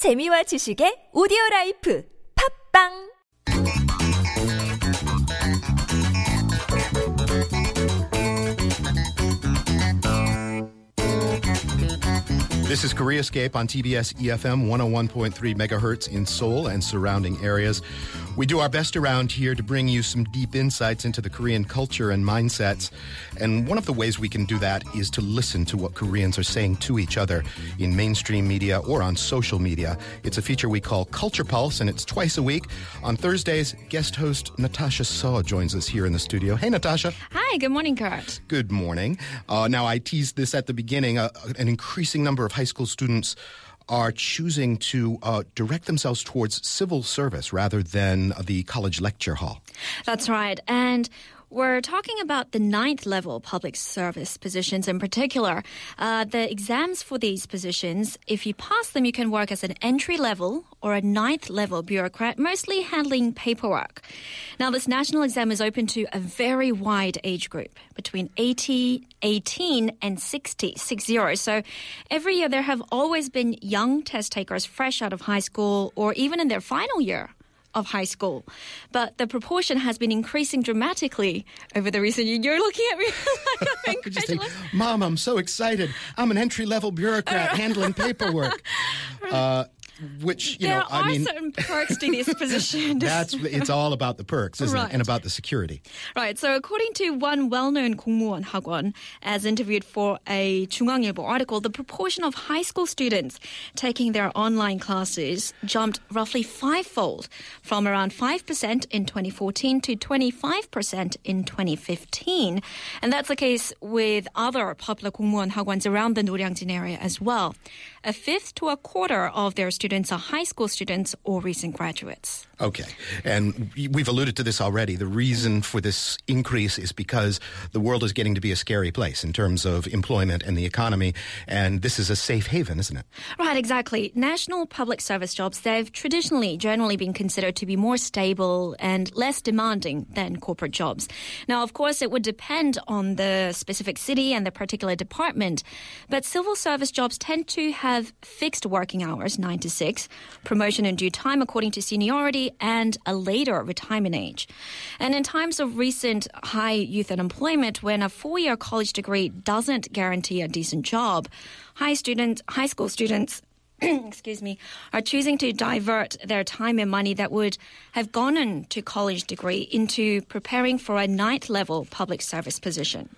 재미와 지식의 오디오 라이프 팝빵 This is Koreascape on TBS EFM 101.3 megahertz in Seoul and surrounding areas. We do our best around here to bring you some deep insights into the Korean culture and mindsets. And one of the ways we can do that is to listen to what Koreans are saying to each other in mainstream media or on social media. It's a feature we call Culture Pulse, and it's twice a week. On Thursdays, guest host Natasha Seo joins us here in the studio. Hey, Natasha. Hi, good morning, Kurt. Good morning. Uh, now, I teased this at the beginning. Uh, an increasing number of high school students are choosing to uh, direct themselves towards civil service rather than the college lecture hall. That's right. And we're talking about the ninth level public service positions in particular. Uh, the exams for these positions, if you pass them, you can work as an entry level or a ninth level bureaucrat, mostly handling paperwork. Now, this national exam is open to a very wide age group between 80, 18 and 60, 60. So every year there have always been young test takers fresh out of high school or even in their final year of high school. But the proportion has been increasing dramatically over the recent year. You're looking at me like I'm incredulous. Mom, I'm so excited. I'm an entry level bureaucrat handling paperwork. Uh, which, you there know, are I mean, certain perks to this position. that's it's all about the perks, isn't Right. it? And about the security. Right. So according to one well-known 공무원 학원, as interviewed for a 중앙일보 article, the proportion of high school students taking their online classes jumped roughly fivefold from around 5% in 2014 to 25% in 2015. And that's the case with other popular 공무원 학원s around the Noryangin area as well. A fifth to a quarter of their students are high school students or recent graduates. Okay. And we've alluded to this already. The reason for this increase is because the world is getting to be a scary place in terms of employment and the economy. And this is a safe haven, isn't it? Right, exactly. National public service jobs, they've traditionally generally been considered to be more stable and less demanding than corporate jobs. Now, of course, it would depend on the specific city and the particular department, but civil service jobs tend to have fixed working hours, 9 to 6, promotion in due time according to seniority, and a later retirement age. And in times of recent high youth unemployment, when a four-year college degree doesn't guarantee a decent job, high student, high school students excuse me, are choosing to divert their time and money that would have gone into college degree into preparing for a night level public service position.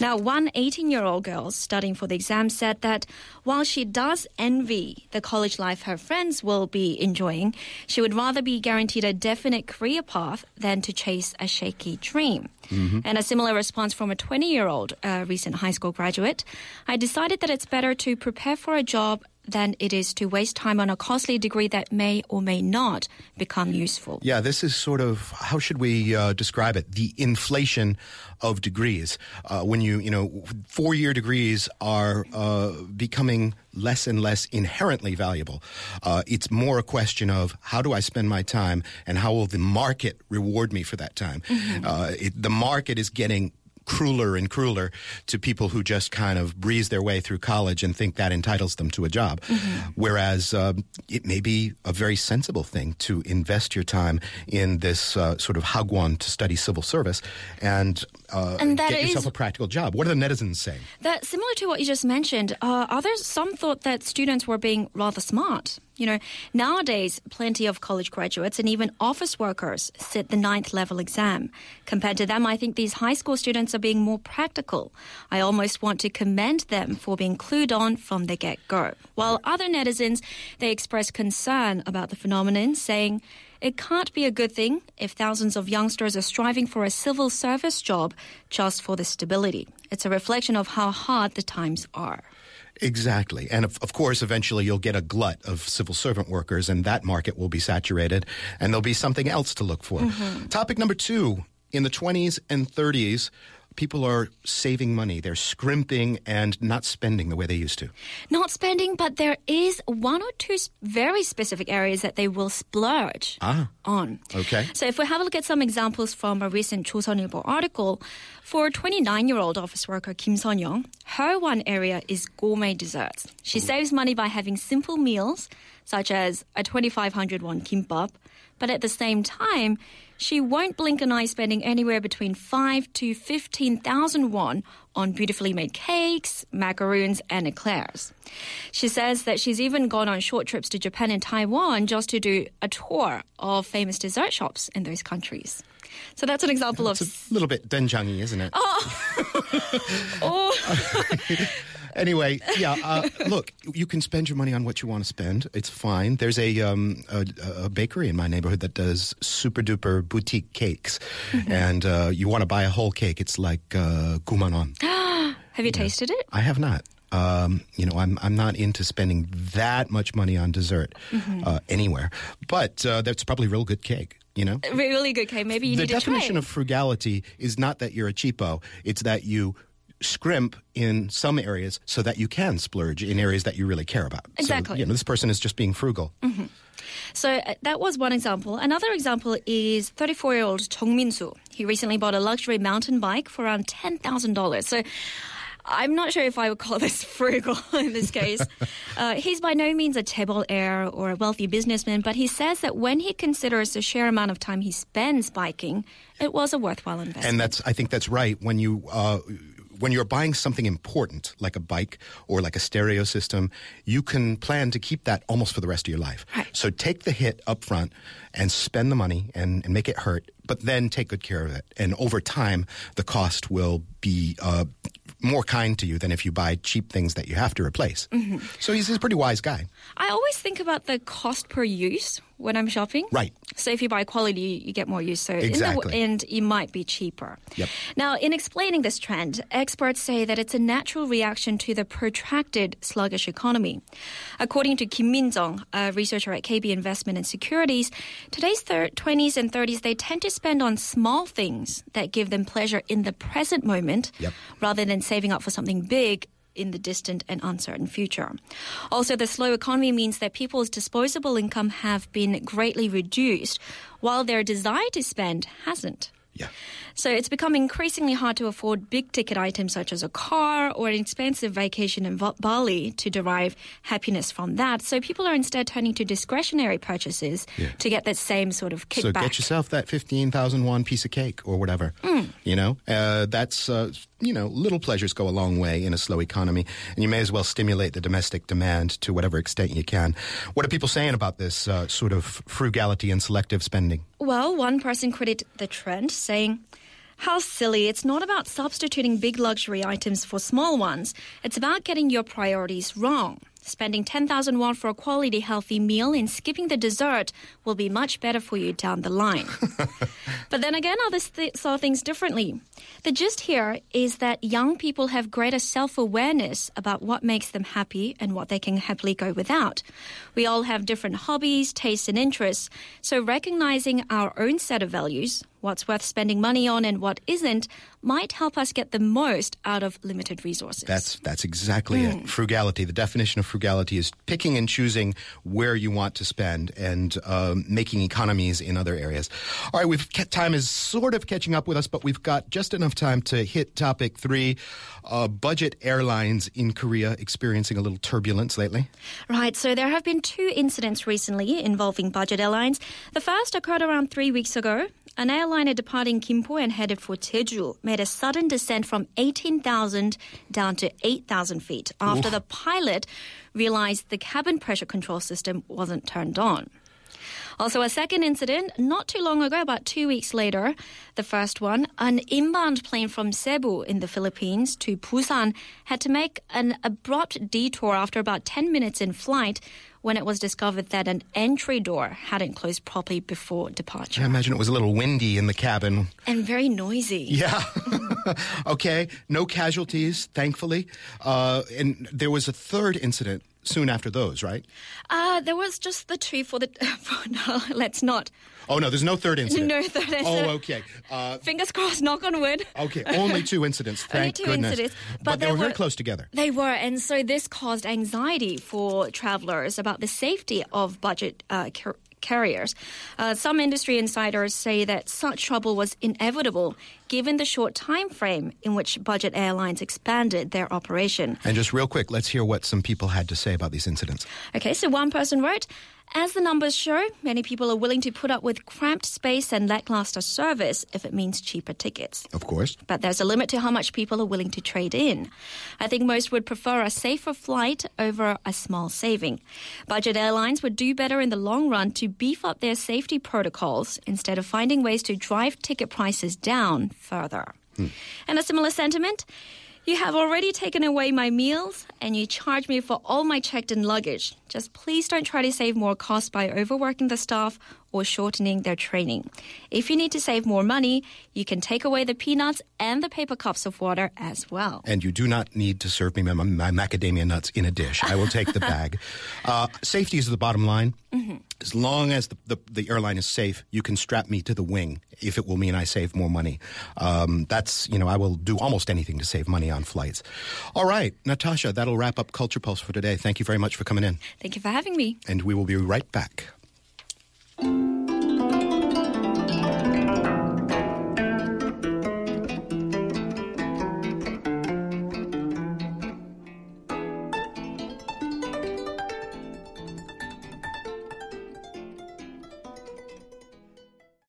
Now, one 18 year old girl studying for the exam said that while she does envy the college life her friends will be enjoying, she would rather be guaranteed a definite career path than to chase a shaky dream. And a similar response from a 20 year old uh, recent high school graduate I decided that it's better to prepare for a job than it is to waste time on a costly degree that may or may not become useful. Yeah, this is sort of how should we uh, describe it? The inflation of degrees. Uh, when you you know four year degrees are uh, becoming less and less inherently valuable. Uh, it's more a question of how do I spend my time and how will the market reward me for that time. Uh, it, the market is getting crueler and crueler to people who just kind of breeze their way through college and think that entitles them to a job. Whereas um, it may be a very sensible thing to invest your time in this uh, sort of hagwon to study civil service and, uh, And get yourself a practical job. What are the netizens saying? That similar to what you just mentioned, uh, others some thought that students were being rather smart. You know, nowadays plenty of college graduates and even office workers sit the ninth level exam. Compared to them, I think these high school students are being more practical. I almost want to commend them for being clued on from the get go. While other netizens they express concern about the phenomenon, saying. It can't be a good thing if thousands of youngsters are striving for a civil service job just for the stability. It's a reflection of how hard the times are. Exactly. And of, of course, eventually you'll get a glut of civil servant workers, and that market will be saturated, and there'll be something else to look for. Mm-hmm. Topic number two in the 20s and 30s, people are saving money. They're scrimping and not spending the way they used to. Not spending, but there is one or two s- very specific areas that they will splurge on. Okay. So if we have a look at some examples from a recent 조선일보 article, for 29-year-old office worker Kim Son-young, her one area is gourmet desserts. She saves money by having simple meals such as a 2,500 won kimbap. but at the same time, she won't blink an eye spending anywhere between 5 to 15,000 won on beautifully made cakes, macaroons, and eclairs. She says that she's even gone on short trips to Japan and Taiwan just to do a tour of famous dessert shops in those countries. So that's an example It's of. a little bit denjangi, isn't it? Oh, oh. Anyway, yeah. Uh, look, you can spend your money on what you want to spend. It's fine. There's a, um, a, a bakery in my neighborhood that does super duper boutique cakes, Mm-hmm. and uh, you want to buy a whole cake. It's like uh, gumanon. have you tasted it? I have not. Um, you know, I'm I'm not into spending that much money on dessert Mm-hmm. uh, anywhere, but uh, that's probably real good cake. You know, Really good cake. Maybe you the need to try definition of frugality is not that you're a cheapo; it's that you scrimp in some areas so that you can splurge in areas that you really care about. So, Exactly. you know, this person is just being frugal. So uh, that was one example. Another example is 34 year old Chong Min-soo. He recently bought a luxury mountain bike for around $10,000. So I'm not sure if I would call this frugal in this case. uh, he's by no means a chaebol heir or a wealthy businessman, but he says that when he considers the sheer amount of time he spends biking, it was a worthwhile investment. And that's I think that's right when you uh, when you're buying something important like a bike or like a stereo system, you can plan to keep that almost for the rest of your life. Right. So take the hit up front and spend the money and, and make it hurt, but then take good care of it. And over time, the cost will be uh, more kind to you than if you buy cheap things that you have to replace. Mm-hmm. So he's, he's a pretty wise guy. I always think about the cost per use when I'm shopping. Right. So if you buy quality, you get more use. So in the Exactly. end, it might be cheaper. Yep. Now, in explaining this trend, experts say that it's a natural reaction to the protracted sluggish economy. According to Kim Min-jung, a researcher at KB Investment and Securities, today's thir- 20s and 30s, they tend to spend on small things that give them pleasure in the present moment Yep. rather than saving up for something big in the distant and uncertain future. Also, the slow economy means that people's disposable income have been greatly reduced, while their desire to spend hasn't. Yeah. So it's become increasingly hard to afford big ticket items such as a car or an expensive vacation in Bali to derive happiness from that. So people are instead turning to discretionary purchases to get that same sort of kickback. So get yourself that 15,000 won piece of cake or whatever. You know, uh, that's, uh, you know, little pleasures go a long way in a slow economy. And you may as well stimulate the domestic demand to whatever extent you can. What are people saying about this uh, sort of frugality and selective spending? Well, one person credited the trend, saying, How silly. It's not about substituting big luxury items for small ones. It's about getting your priorities wrong. Spending 10,000 won for a quality healthy meal and skipping the dessert will be much better for you down the line. but then again, others th- saw things differently. The gist here is that young people have greater self awareness about what makes them happy and what they can happily go without. We all have different hobbies, tastes, and interests, so recognizing our own set of values, what's worth spending money on and what isn't, might help us get the most out of limited resources. That's that's exactly it. Frugality. The definition of frugality is picking and choosing where you want to spend and um, making economies in other areas. All right, we've time is sort of catching up with us, but we've got just enough time to hit topic three: uh, budget airlines in Korea experiencing a little turbulence lately. Right, so there have been two incidents recently involving budget airlines. The first occurred around three weeks ago. An airliner departing Gimpo and headed for Jeju made a sudden descent from 18,000 down to 8,000 feet after the pilot realized the cabin pressure control system wasn't turned on. Also, a second incident not too long ago, about two weeks later, the first one, an inbound plane from Cebu in the Philippines to Busan had to make an abrupt detour after about 10 minutes in flight when it was discovered that an entry door hadn't closed properly before departure. I imagine it was a little windy in the cabin. And very noisy. Yeah. okay. No casualties, thankfully. Uh, and there was a third incident soon after those, right? Uh, there was just the two for the. For, no, let's not. Oh no, there's no third incident. No third incident. Oh, okay. Uh, Fingers crossed, knock on wood. okay, only two incidents. Thank Only two goodness. incidents, But, but they there were very close together. They were, and so this caused anxiety for travelers about the safety of budget uh, Kor- carriers. Uh, some industry insiders say that such trouble was inevitable given the short time frame in which budget airlines expanded their operation. And just real quick, let's hear what some people had to say about these incidents. Okay, so one person wrote, as the numbers show, many people are willing to put up with cramped space and lackluster service if it means cheaper tickets. Of course. But there's a limit to how much people are willing to trade in. I think most would prefer a safer flight over a small saving. Budget airlines would do better in the long run to beef up their safety protocols instead of finding ways to drive ticket prices down further. Hmm. And a similar sentiment? You have already taken away my meals and you charge me for all my checked in luggage. Just please don't try to save more cost by overworking the staff or shortening their training. If you need to save more money, you can take away the peanuts and the paper cups of water as well. And you do not need to serve me my, my macadamia nuts in a dish. I will take the bag. Uh, safety is the bottom line. Mm-hmm. As long as the, the, the, airline is safe, you can strap me to the wing if it will mean I save more money. Um, that's, you know, I will do almost anything to save money on flights. All right, Natasha, that'll wrap up Culture Pulse for today. Thank you very much for coming in. Thank you for having me. And we will be right back thank you